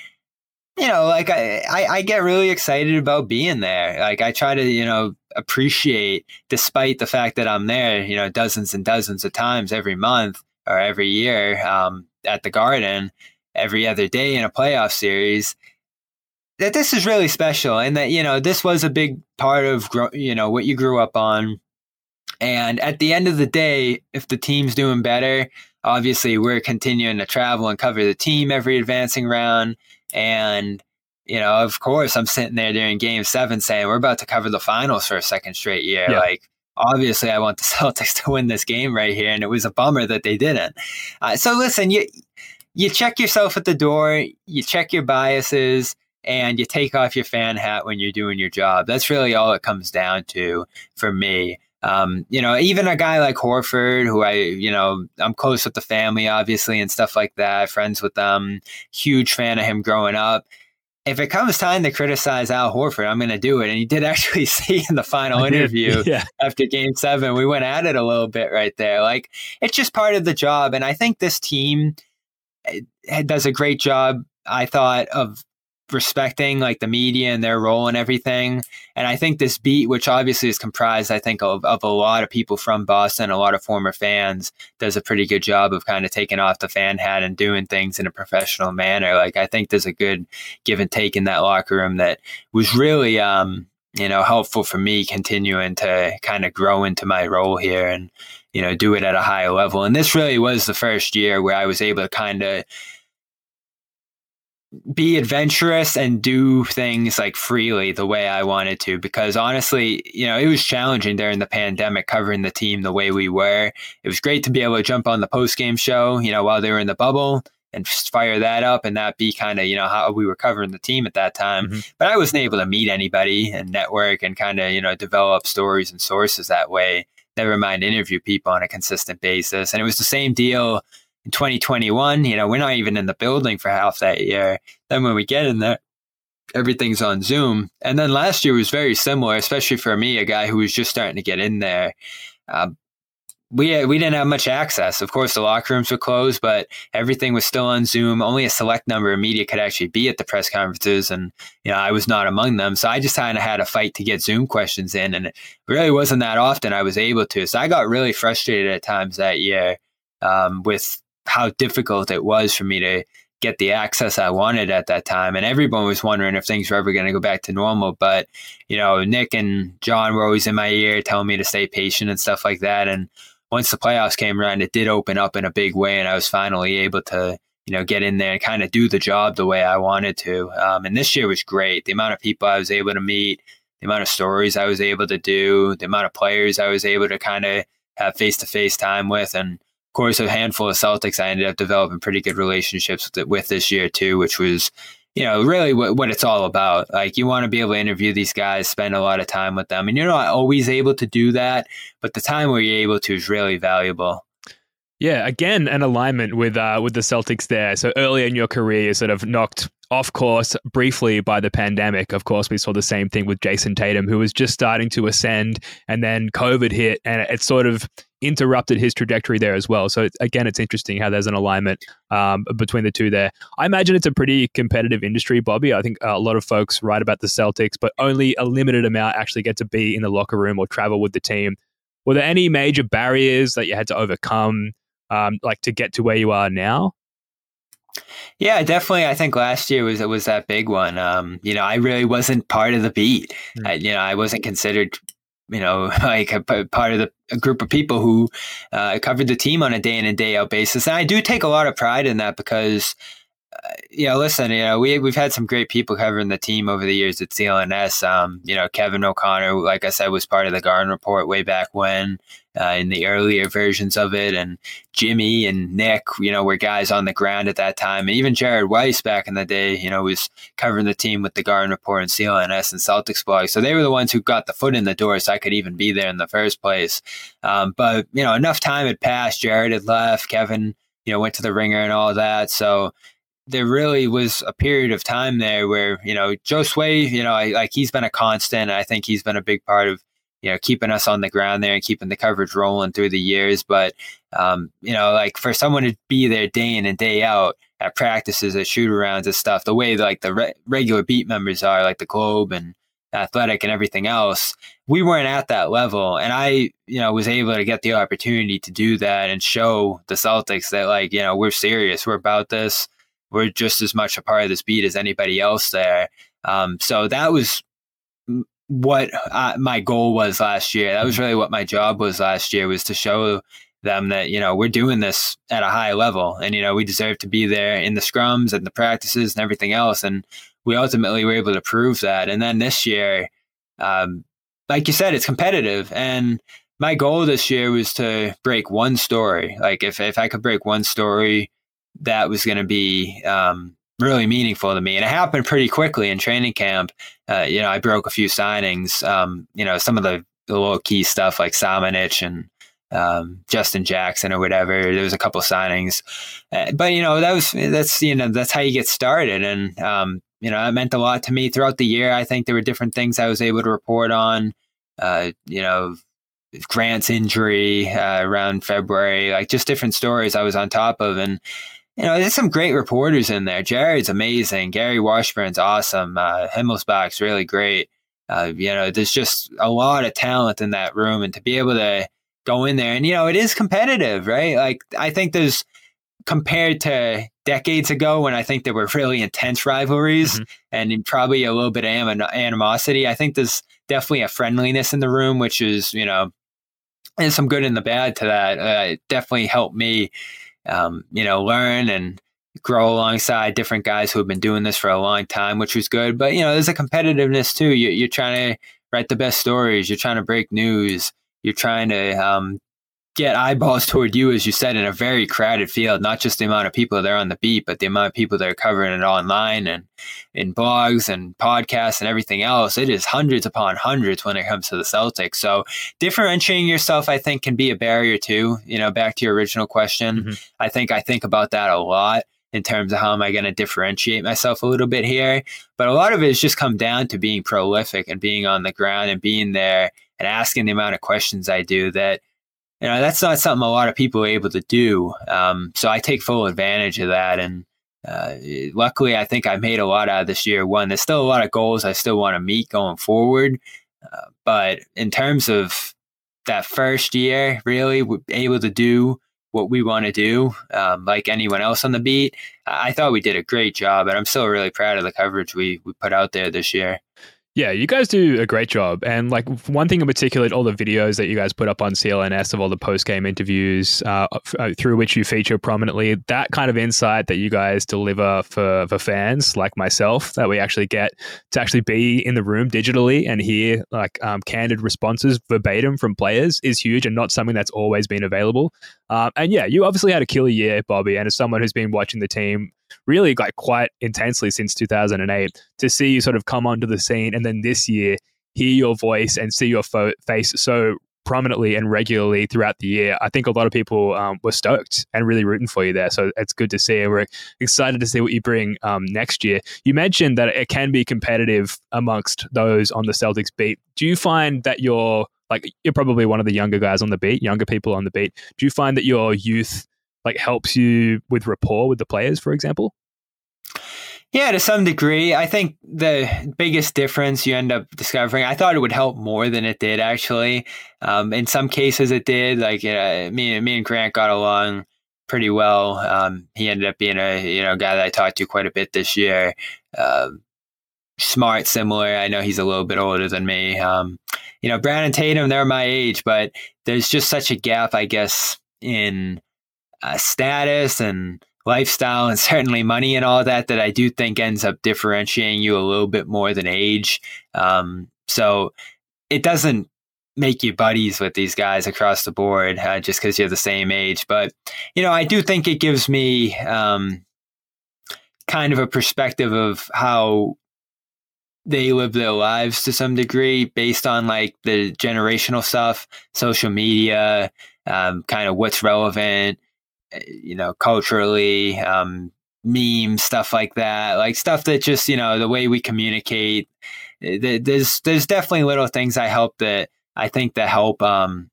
you know like I, I, I get really excited about being there like i try to you know appreciate despite the fact that i'm there you know dozens and dozens of times every month or every year um, at the garden every other day in a playoff series that this is really special and that you know this was a big part of you know what you grew up on. And at the end of the day if the team's doing better obviously we're continuing to travel and cover the team every advancing round. And you know of course i'm sitting there during game seven saying we're about to cover the finals for a second straight year. Yeah. like obviously i want the celtics to win this game right here and it was a bummer that they didn't. Uh, so listen you you check yourself at the door you check your biases and you take off your fan hat when you're doing your job. That's really all it comes down to for me. Um, you know, even a guy like Horford, who I, you know, I'm close with the family, obviously, and stuff like that, friends with them, huge fan of him growing up. If it comes time to criticize Al Horford, I'm going to do it. And you did actually see in the final interview yeah. after game seven, we went at it a little bit right there. Like, it's just part of the job. And I think this team eh, does a great job, I thought, of respecting like the media and their role and everything. And I think this beat, which obviously is comprised, I think, of, of a lot of people from Boston, a lot of former fans, does a pretty good job of kind of taking off the fan hat and doing things in a professional manner. Like I think there's a good give and take in that locker room that was really um you know, helpful for me continuing to kind of grow into my role here and, you know, do it at a high level. And this really was the first year where I was able to kind of be adventurous and do things like freely the way I wanted to. Because honestly, you know, it was challenging during the pandemic covering the team the way we were. It was great to be able to jump on the post game show, you know, while they were in the bubble and fire that up and that be kind of, you know, how we were covering the team at that time. Mm-hmm. But I wasn't able to meet anybody and network and kind of, you know, develop stories and sources that way. Never mind interview people on a consistent basis. And it was the same deal in 2021, you know, we're not even in the building for half that year. Then when we get in there, everything's on Zoom. And then last year was very similar, especially for me, a guy who was just starting to get in there. Uh, we we didn't have much access. Of course, the locker rooms were closed, but everything was still on Zoom. Only a select number of media could actually be at the press conferences, and you know I was not among them. So I just kind of had a fight to get Zoom questions in, and it really wasn't that often I was able to. So I got really frustrated at times that year um, with how difficult it was for me to get the access I wanted at that time. And everyone was wondering if things were ever going to go back to normal. But, you know, Nick and John were always in my ear telling me to stay patient and stuff like that. And once the playoffs came around, it did open up in a big way. And I was finally able to, you know, get in there and kind of do the job the way I wanted to. Um, and this year was great. The amount of people I was able to meet, the amount of stories I was able to do, the amount of players I was able to kind of have face to face time with. And, course, a handful of Celtics I ended up developing pretty good relationships with, with this year too, which was, you know, really what, what it's all about. Like you want to be able to interview these guys, spend a lot of time with them, and you're not always able to do that, but the time where you're able to is really valuable. Yeah, again, an alignment with uh, with the Celtics there. So earlier in your career, you sort of knocked off course briefly by the pandemic. Of course, we saw the same thing with Jayson Tatum, who was just starting to ascend, and then COVID hit, and it sort of interrupted his trajectory there as well. So again, it's interesting how there's an alignment um, between the two there. I imagine it's a pretty competitive industry, Bobby. I think a lot of folks write about the Celtics, but only a limited amount actually get to be in the locker room or travel with the team. Were there any major barriers that you had to overcome, um, like to get to where you are now? Yeah, definitely. I think last year was was that big one. Um, you know, I really wasn't part of the beat. Mm. I, you know, I wasn't considered you know, like a, part of the a group of people who uh, covered the team on a day in and day out basis. And I do take a lot of pride in that because you know, listen, you know, we we've had some great people covering the team over the years at CLNS. Um, you know, Kevin O'Connor, like I said, was part of the Garden Report way back when, uh, in the earlier versions of it, and Jimmy and Nick, you know, were guys on the ground at that time, and even Jared Weiss back in the day, you know, was covering the team with the Garden Report and CLNS and Celtics blog. So they were the ones who got the foot in the door, so I could even be there in the first place. Um, but you know, enough time had passed. Jared had left. Kevin, you know, went to the Ringer and all that. So there really was a period of time there where you know Josue, you know, I, like he's been a constant. I think he's been a big part of you know keeping us on the ground there and keeping the coverage rolling through the years. But um, you know, like for someone to be there day in and day out at practices, at shoot arounds and stuff, the way like the re- regular beat members are, like the Globe and Athletic and everything else, we weren't at that level. And I, you know, was able to get the opportunity to do that and show the Celtics that like you know we're serious, we're about this we're just as much a part of this beat as anybody else there. Um, so that was what uh, my goal was last year. That was really what my job was last year was to show them that you know we're doing this at a high level and you know we deserve to be there in the scrums and the practices and everything else. And we ultimately were able to prove that. And then this year um, like you said it's competitive. And my goal this year was to break one story. Like if, if i could break one story that was going to be um, really meaningful to me. And it happened pretty quickly in training camp. Uh, you know, I broke a few signings. Um, you know, some of the, the little key stuff like Samanic and um, Justin Jackson or whatever. There was a couple signings, uh, but you know that was that's you know that's how you get started, and um, you know that meant a lot to me throughout the year. I think there were different things I was able to report on. Uh, you know, Grant's injury uh, around February, like just different stories I was on top of, and you know, there's some great reporters in there. Jared's amazing. Gary Washburn's awesome. Uh, Himmelsbach's really great. Uh, you know, there's just a lot of talent in that room, and to be able to go in there, and you know, it is competitive, right? Like, I think there's compared to decades ago when I think there were really intense rivalries mm-hmm. and probably a little bit of animosity. I think there's definitely a friendliness in the room, which is, you know, and some good and the bad to that. Uh, it definitely helped me, um, you know, learn and grow alongside different guys who have been doing this for a long time, which was good. But, you know, there's a competitiveness too. You, you're trying to write the best stories, you're trying to break news, you're trying to um, get eyeballs toward you, as you said, in a very crowded field, not just the amount of people that are on the beat, but the amount of people that are covering it online and in blogs and podcasts and everything else. It is hundreds upon hundreds when it comes to the Celtics. So differentiating yourself, I think, can be a barrier too. You know, back to your original question, mm-hmm. I think I think about that a lot in terms of how am I going to differentiate myself a little bit here. But a lot of it has just come down to being prolific and being on the ground and being there and asking the amount of questions I do that you know that's not something a lot of people are able to do. Um, so I take full advantage of that, and uh, luckily, I think I made a lot out of this year. One, there's still a lot of goals I still want to meet going forward, uh, but in terms of that first year, really able to do what we want to do, um, like anyone else on the beat, I thought we did a great job, and I'm still really proud of the coverage we we put out there this year. Yeah, you guys do a great job. And like one thing in particular, all the videos that you guys put up on CLNS of all the post game interviews uh, uh, through which you feature prominently, that kind of insight that you guys deliver for, for fans like myself, that we actually get to actually be in the room digitally and hear like um, candid responses verbatim from players is huge and not something that's always been available. Um, and yeah, you obviously had a killer year, Bobby. And as someone who's been watching the team really like quite intensely since 2008 to see you sort of come onto the scene and then this year hear your voice and see your fo- face so prominently and regularly throughout the year. I think a lot of people um, were stoked and really rooting for you there. So it's good to see. And we're excited to see what you bring um, next year. You mentioned that it can be competitive amongst those on the Celtics beat. Do you find that you're like, you're probably one of the younger guys on the beat, younger people on the beat. Do you find that your youth like helps you with rapport with the players, for example? Yeah, to some degree. I think the biggest difference you end up discovering, I thought it would help more than it did actually. Um, in some cases, it did. Like me, me and Grant got along pretty well. Um, he ended up being a you know guy that I talked to quite a bit this year. Uh, smart, similar. I know he's a little bit older than me. Um, you know, Brown and Tatum, they're my age, but there's just such a gap, I guess, in uh, status and lifestyle and certainly money and all that that I do think ends up differentiating you a little bit more than age. Um, so it doesn't make you buddies with these guys across the board uh, just because you're the same age. But, you know, I do think it gives me um, kind of a perspective of how they live their lives to some degree based on like the generational stuff, social media, um, kind of what's relevant, you know, culturally, um, memes, stuff like that, like stuff that just, you know, the way we communicate. Eh, there's there's definitely little things I help that I think that help um,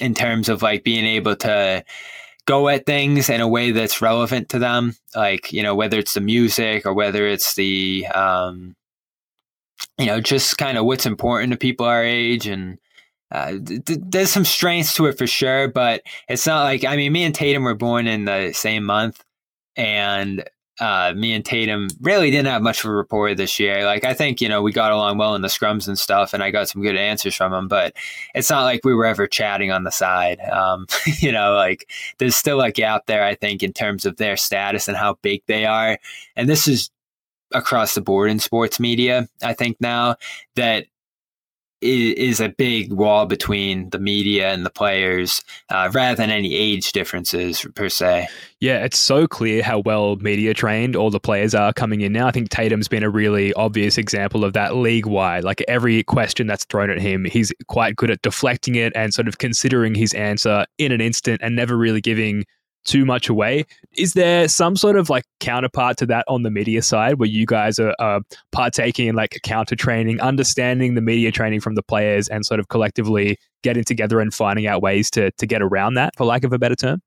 in terms of like being able to go at things in a way that's relevant to them, like you know whether it's the music or whether it's the um, you know just kind of what's important to people our age and uh, th- there's some strengths to it for sure, but it's not like I mean, me and Tatum were born in the same month, and uh, me and Tatum really didn't have much of a rapport this year. Like I think you know we got along well in the scrums and stuff, and I got some good answers from him. But it's not like we were ever chatting on the side. Um, you know, like there's still a gap there. I think in terms of their status and how big they are, and this is across the board in sports media. I think now that is a big wall between the media and the players uh, rather than any age differences per se. Yeah, it's so clear how well media trained all the players are coming in now. I think Tatum's been a really obvious example of that league wide. Like every question that's thrown at him, he's quite good at deflecting it and sort of considering his answer in an instant and never really giving too much away. Is there some sort of like counterpart to that on the media side where you guys are, partaking in like counter training, understanding the media training from the players and sort of collectively getting together and finding out ways to, to get around that, for lack of a better term?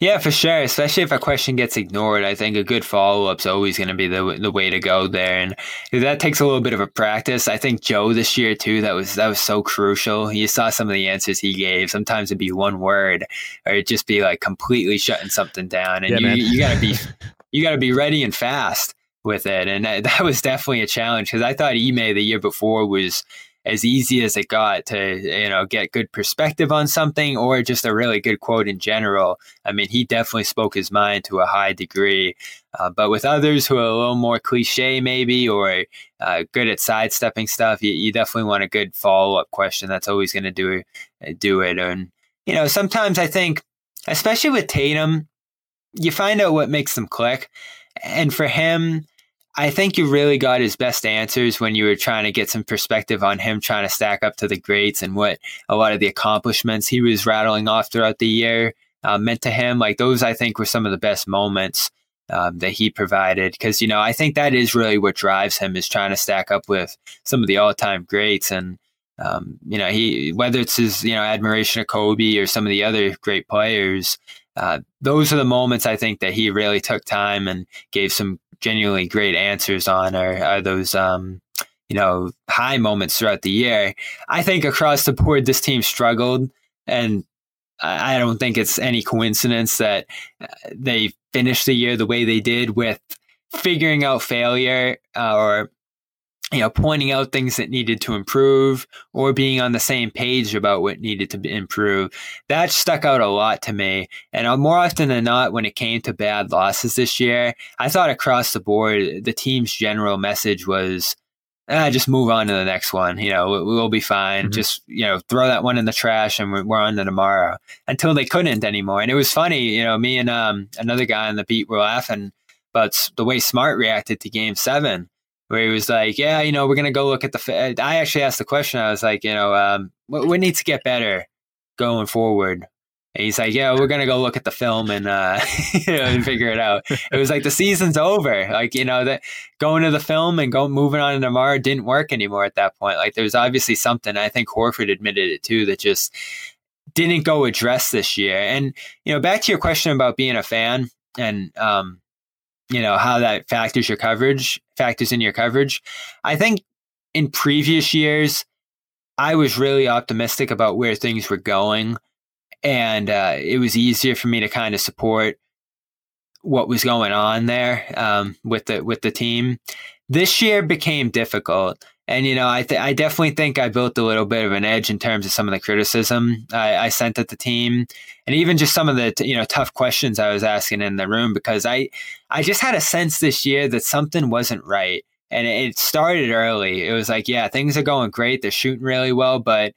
Yeah, for sure. Especially if a question gets ignored, I think a good follow up is always going to be the the way to go there, and that takes a little bit of a practice. I think Joe this year too. That was that was so crucial. You saw some of the answers he gave. Sometimes it'd be one word, or it'd just be like completely shutting something down, and yeah, you you gotta be you gotta be ready and fast with it, and that, that was definitely a challenge because I thought Ime the year before was as easy as it got to you know get good perspective on something or just a really good quote in general. I mean, he definitely spoke his mind to a high degree. Uh, but with others who are a little more cliche, maybe or uh, good at sidestepping stuff, you, you definitely want a good follow up question. That's always going to do do it. And you know, sometimes I think, especially with Tatum, you find out what makes them click. And for him, I think you really got his best answers when you were trying to get some perspective on him trying to stack up to the greats and what a lot of the accomplishments he was rattling off throughout the year uh, meant to him. Like those, I think, were some of the best moments um, that he provided because you know I think that is really what drives him is trying to stack up with some of the all-time greats and. Um, you know, he whether it's his you know admiration of Kobe or some of the other great players, uh, those are the moments I think that he really took time and gave some genuinely great answers on are, are those um, you know high moments throughout the year. I think across the board this team struggled, and I don't think it's any coincidence that uh, they finished the year the way they did with figuring out failure uh, or you know, pointing out things that needed to improve or being on the same page about what needed to improve. That stuck out a lot to me. And uh, more often than not, when it came to bad losses this year, I thought across the board, the team's general message was, ah, just move on to the next one. You know, we'll be fine. Mm-hmm. Just, you know, throw that one in the trash and we're, we're on to tomorrow until they couldn't anymore. And it was funny, you know, me and um, another guy on the beat were laughing about the way Smart reacted to game seven where he was like, "Yeah, you know, we're gonna go look at the." I actually asked the question. I was like, you know, um, what, what to get better going forward? And he's like, "Yeah, we're gonna go look at the film and uh, you know, and figure it out." It was like the season's over. Like you know that going to the film and going moving on to tomorrow didn't work anymore at that point. Like there was obviously something. I think Horford admitted it too that just didn't go address this year. And you know, back to your question about being a fan and um, you know how that factors your coverage factors in your coverage. I think in previous years i was really optimistic about where things were going and uh, it was easier for me to kind of support what was going on there um, with the with the team. This year became difficult and you know, I th- I definitely think I built a little bit of an edge in terms of some of the criticism I, I sent at the team, and even just some of the t- you know tough questions I was asking in the room because I I just had a sense this year that something wasn't right, and it started early. It was like, yeah, things are going great, they're shooting really well, but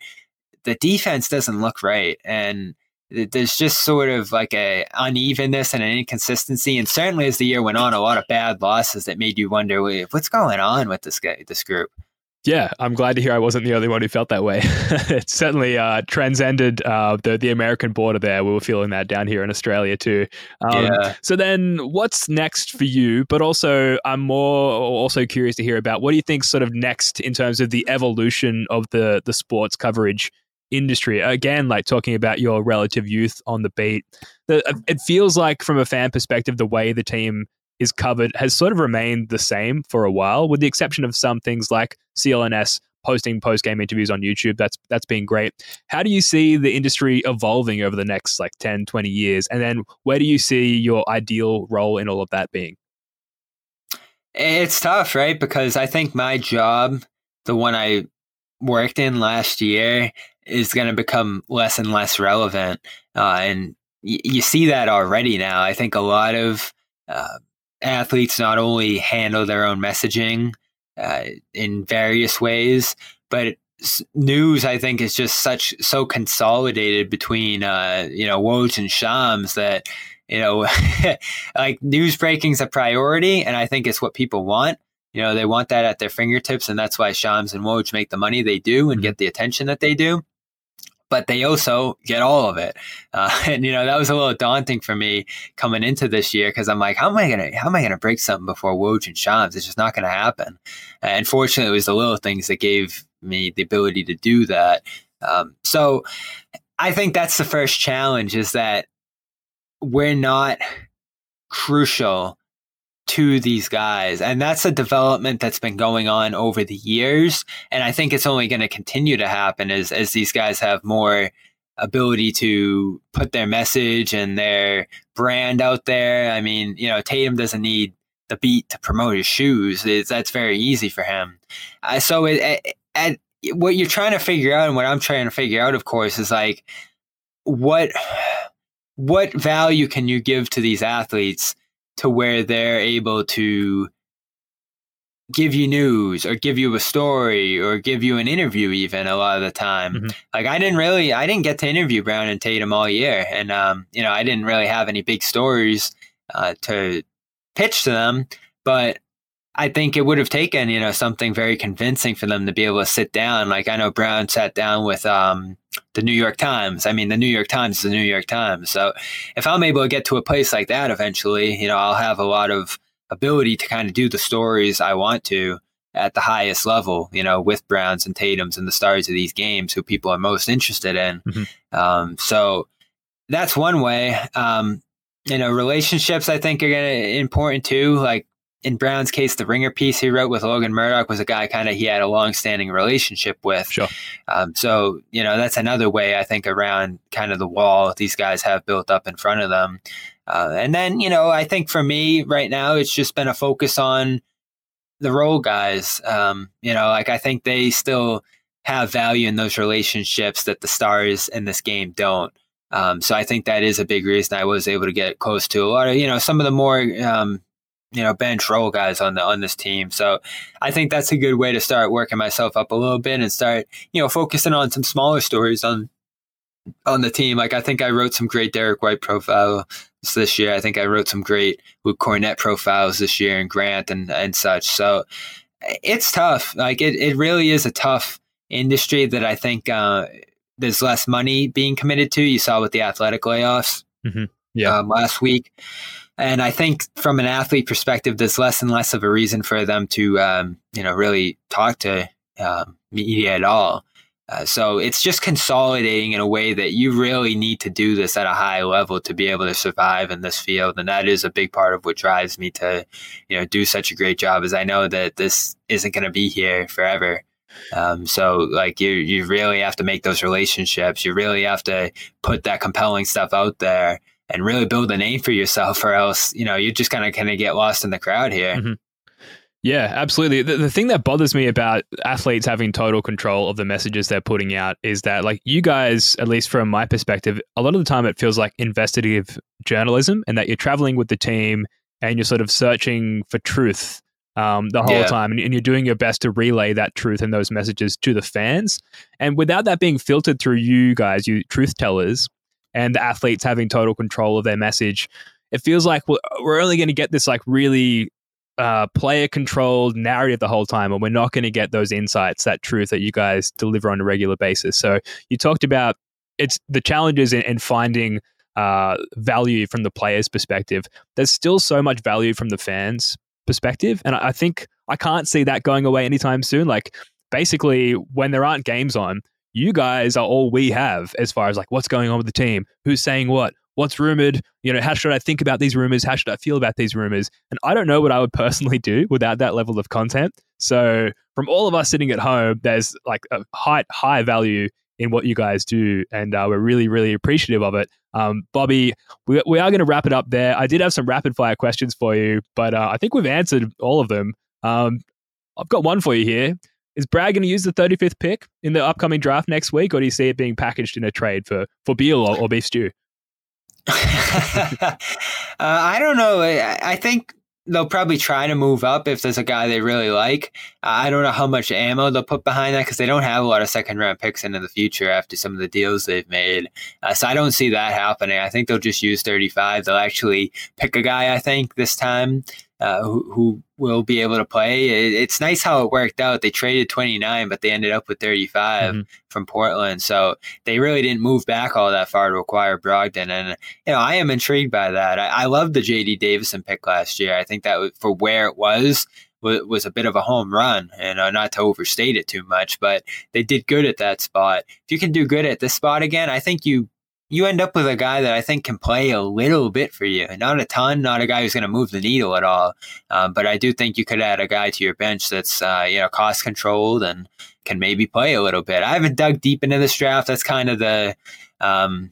the defense doesn't look right, and there's just sort of like a unevenness and an inconsistency. And certainly as the year went on, a lot of bad losses that made you wonder, what's going on with this guy, this group. Yeah, I'm glad to hear I wasn't the only one who felt that way. it certainly uh, transcended uh, the the American border. There, we were feeling that down here in Australia too. Um, yeah. So then, what's next for you? But also, I'm more also curious to hear about what do you think sort of next in terms of the evolution of the the sports coverage industry. Again, like talking about your relative youth on the beat, the, it feels like from a fan perspective, the way the team is covered has sort of remained the same for a while, with the exception of some things like CLNS posting post game interviews on YouTube. That's that's been great. How do you see the industry evolving over the next like 10, 20 years? And then where do you see your ideal role in all of that being? It's tough, right? Because I think my job, the one I worked in last year, is going to become less and less relevant. Uh, and y- you see that already now. I think a lot of uh, athletes not only handle their own messaging uh, in various ways, but news I think is just such so consolidated between uh, you know Woj and Shams that you know like news breaking is a priority, and I think it's what people want. You know, they want that at their fingertips, and that's why Shams and Woj make the money they do and mm-hmm. get the attention that they do but they also get all of it. Uh, and you know that was a little daunting for me coming into this year because I'm like, how am I gonna how am I gonna break something before Woj and Shams? It's just not gonna happen. And fortunately, it was the little things that gave me the ability to do that. Um, so I think that's the first challenge is that we're not crucial to these guys. And that's a development that's been going on over the years. And I think it's only going to continue to happen as, as these guys have more ability to put their message and their brand out there. I mean, you know, Tatum doesn't need the beat to promote his shoes. It's, that's very easy for him. Uh, so it, at, what you're trying to figure out and what I'm trying to figure out, of course, is like what what value can you give to these athletes to where they're able to give you news or give you a story or give you an interview even a lot of the time. Mm-hmm. like i didn't really i didn't get to interview brown and tatum all year. And um, you know i didn't really have any big stories uh, to pitch to them. But I think it would have taken, you know, something very convincing for them to be able to sit down. Like I know Brown sat down with um, the New York Times. I mean, the New York Times is the New York Times. So if I'm able to get to a place like that eventually, you know, I'll have a lot of ability to kind of do the stories I want to at the highest level, you know, with Browns and Tatum's and the stars of these games who people are most interested in. Mm-hmm. Um, so that's one way. Um, you know, relationships I think are gonna important too. Like in Brown's case, the ringer piece he wrote with Logan Murdock was a guy kind of he had a long standing relationship with. Sure. Um, so, you know, that's another way I think around kind of the wall these guys have built up in front of them. Uh, and then, you know, I think for me right now, it's just been a focus on the role guys. Um, you know, like I think they still have value in those relationships that the stars in this game don't. Um, so I think that is a big reason I was able to get close to a lot of, you know, some of the more um, you know bench role guys on the on this team. So I think that's a good way to start working myself up a little bit and start you know focusing on some smaller stories on on the team. Like I think I wrote some great Derrick White profiles this year. I think I wrote some great Luke Kornet profiles this year and Grant and and such. So it's tough. Like it it really is a tough industry that I think uh, there's less money being committed to. You saw with the athletic layoffs. Mm-hmm. Yeah. Um, last week. And I think from an athlete perspective, there's less and less of a reason for them to, um, you know, really talk to uh, media at all. Uh, so it's just consolidating in a way that you really need to do this at a high level to be able to survive in this field, and that is a big part of what drives me to, you know, do such a great job. Is I know that this isn't going to be here forever. Um, so like you, you really have to make those relationships. You really have to put that compelling stuff out there and really build a name for yourself, or else you know you're just kind of kind of get lost in the crowd here. Mm-hmm. Yeah, absolutely. The, the thing that bothers me about athletes having total control of the messages they're putting out is that, like, you guys, at least from my perspective, a lot of the time it feels like investigative journalism and that you're traveling with the team and you're sort of searching for truth um, the whole yeah. time and, and, you're doing your best to relay that truth and those messages to the fans. And without that being filtered through you guys, you truth tellers, and the athletes having total control of their message, it feels like we're only going to get this like really uh, player controlled narrative the whole time, and we're not going to get those insights, that truth that you guys deliver on a regular basis. So you talked about it's the challenges in, in finding uh, value from the players' perspective. There's still so much value from the fans' perspective, and I, I think I can't see that going away anytime soon. Like basically, when there aren't games on, you guys are all we have as far as like what's going on with the team, who's saying what, what's rumored, you know, how should I think about these rumors, how should I feel about these rumors? And I don't know what I would personally do without that level of content. So from all of us sitting at home, there's like a high high value in what you guys do, and uh, we're really really appreciative of it. Um, Bobby, we, we are going to wrap it up there. I did have some rapid fire questions for you, but uh, I think we've answered all of them. Um, I've got one for you here. Is Brad going to use the 35th pick in the upcoming draft next week, or do you see it being packaged in a trade for, for Beal or, or beef stew? uh, I don't know. I, I, think they'll probably try to move up if there's a guy they really like. Uh, I don't know how much ammo they'll put behind that because they don't have a lot of second round picks into the future after some of the deals they've made. Uh, so I don't see that happening. I think they'll just use 35. They'll actually pick a guy, I think, this time uh, who, who, will be able to play. It, it's nice how it worked out. They traded 29, but they ended up with 35 mm-hmm. from Portland. So they really didn't move back all that far to acquire Brogdon. And, you know, I am intrigued by that. I, I love the JD Davison pick last year. I think that for where it was, was a bit of a home run, and uh, not to overstate it too much, but they did good at that spot. If you can do good at this spot again, I think you you end up with a guy that I think can play a little bit for you. Not a ton, not a guy who's going to move the needle at all. Um, but I do think you could add a guy to your bench that's uh, you know cost controlled and can maybe play a little bit. I haven't dug deep into this draft. That's kind of the um,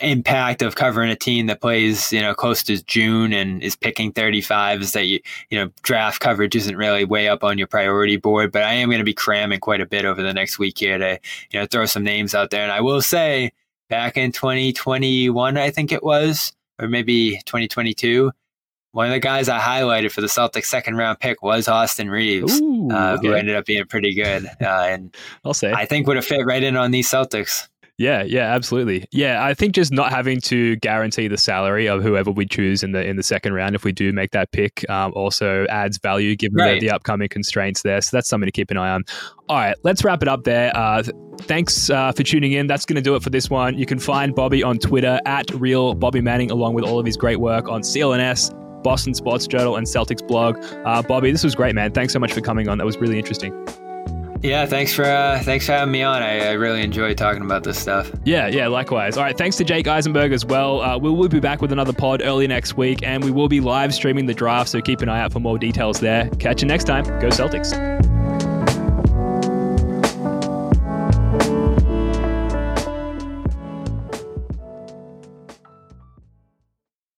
impact of covering a team that plays, you know, close to June and is picking 35 is that you, you know, draft coverage isn't really way up on your priority board, but I am going to be cramming quite a bit over the next week here to, you know, throw some names out there. And I will say back in 2021, I think it was, or maybe 2022, one of the guys I highlighted for the Celtics second round pick was Austin Reaves, Ooh, uh, okay. who ended up being pretty good. Uh, and I'll say I think would have fit right in on these Celtics. Yeah, yeah, absolutely. Yeah, I think just not having to guarantee the salary of whoever we choose in the in the second round if we do make that pick um, also adds value given right. the, the, upcoming constraints there. So that's something to keep an eye on. All right, let's wrap it up there. Uh, thanks uh, for tuning in. That's going to do it for this one. You can find Bobby on Twitter at real Bobby Manning along with all of his great work on CLNS, Boston Sports Journal, and Celtics blog. Uh, Bobby, this was great, man. Thanks so much for coming on. That was really interesting. Yeah, thanks for uh, thanks for having me on. I, I, really enjoy talking about this stuff. Yeah, yeah, likewise. All right, thanks to Jake Eisenberg as well. Uh, we will be back with another pod early next week, and we will be live streaming the draft. So keep an eye out for more details there. Catch you next time. Go Celtics.